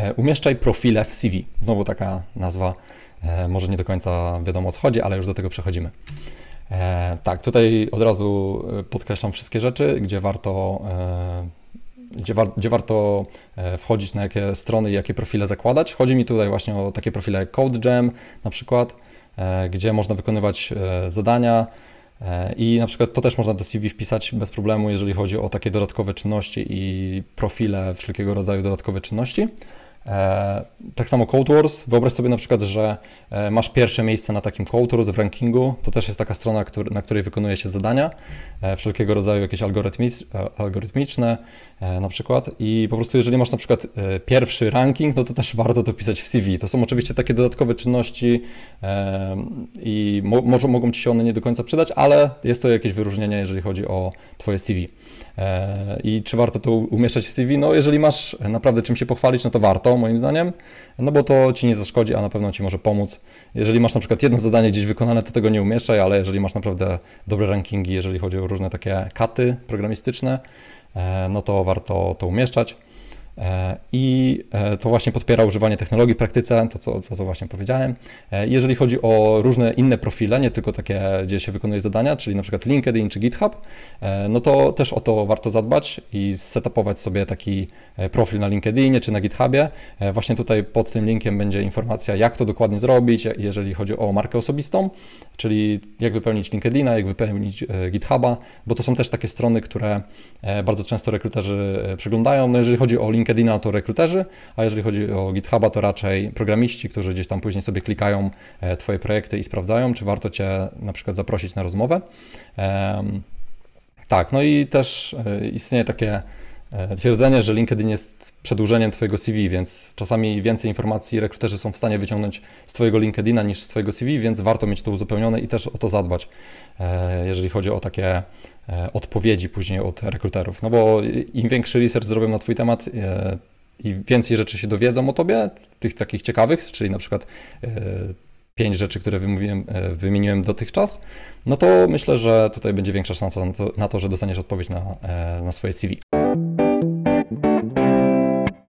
E, umieszczaj profile w CV. Znowu taka nazwa, e, może nie do końca wiadomo o co chodzi, ale już do tego przechodzimy. E, tak, tutaj od razu podkreślam wszystkie rzeczy, gdzie warto, gdzie, war, gdzie warto wchodzić, na jakie strony i jakie profile zakładać. Chodzi mi tutaj właśnie o takie profile jak CodeGem na przykład, gdzie można wykonywać zadania, i na przykład to też można do CV wpisać bez problemu, jeżeli chodzi o takie dodatkowe czynności i profile wszelkiego rodzaju dodatkowe czynności. E, tak samo Code Wars. Wyobraź sobie na przykład, że e, masz pierwsze miejsce na takim Code Wars w rankingu. To też jest taka strona, na której wykonuje się zadania, e, wszelkiego rodzaju jakieś algorytmiczne na przykład. I po prostu jeżeli masz na przykład pierwszy ranking, no to też warto to wpisać w CV. To są oczywiście takie dodatkowe czynności i może mogą Ci się one nie do końca przydać, ale jest to jakieś wyróżnienie, jeżeli chodzi o Twoje CV. I czy warto to umieszczać w CV? No jeżeli masz naprawdę czym się pochwalić, no to warto moim zdaniem, no bo to ci nie zaszkodzi, a na pewno ci może pomóc. Jeżeli masz na przykład jedno zadanie gdzieś wykonane, to tego nie umieszczaj, ale jeżeli masz naprawdę dobre rankingi, jeżeli chodzi o różne takie katy programistyczne, e, no to warto to umieszczać. E, I e, to właśnie podpiera używanie technologii w praktyce, to co, to co właśnie powiedziałem. E, jeżeli chodzi o różne inne profile, nie tylko takie, gdzie się wykonuje zadania, czyli na przykład LinkedIn czy GitHub, no to też o to warto zadbać i setupować sobie taki profil na LinkedInie czy na GitHubie. Właśnie tutaj pod tym linkiem będzie informacja, jak to dokładnie zrobić, jeżeli chodzi o markę osobistą, czyli jak wypełnić LinkedIna, jak wypełnić GitHuba, bo to są też takie strony, które bardzo często rekruterzy przeglądają. No jeżeli chodzi o LinkedIn, LinkedIna to rekruterzy, a jeżeli chodzi o GitHuba, to raczej programiści, którzy gdzieś tam później sobie klikają e, Twoje projekty i sprawdzają, czy warto Cię na przykład zaprosić na rozmowę. Tak, no i też e, istnieje takie twierdzenie, że LinkedIn jest przedłużeniem Twojego CV, więc czasami więcej informacji rekruterzy są w stanie wyciągnąć z Twojego LinkedIna niż z Twojego CV, więc warto mieć to uzupełnione i też o to zadbać, jeżeli chodzi o takie E, odpowiedzi później od rekruterów. No bo im większy research zrobią na Twój temat e, i więcej rzeczy się dowiedzą o Tobie, tych takich ciekawych, czyli na przykład e, pięć rzeczy, które wymieniłem dotychczas, no to myślę, że tutaj będzie większa szansa na to, na to że dostaniesz odpowiedź na, na swoje CV.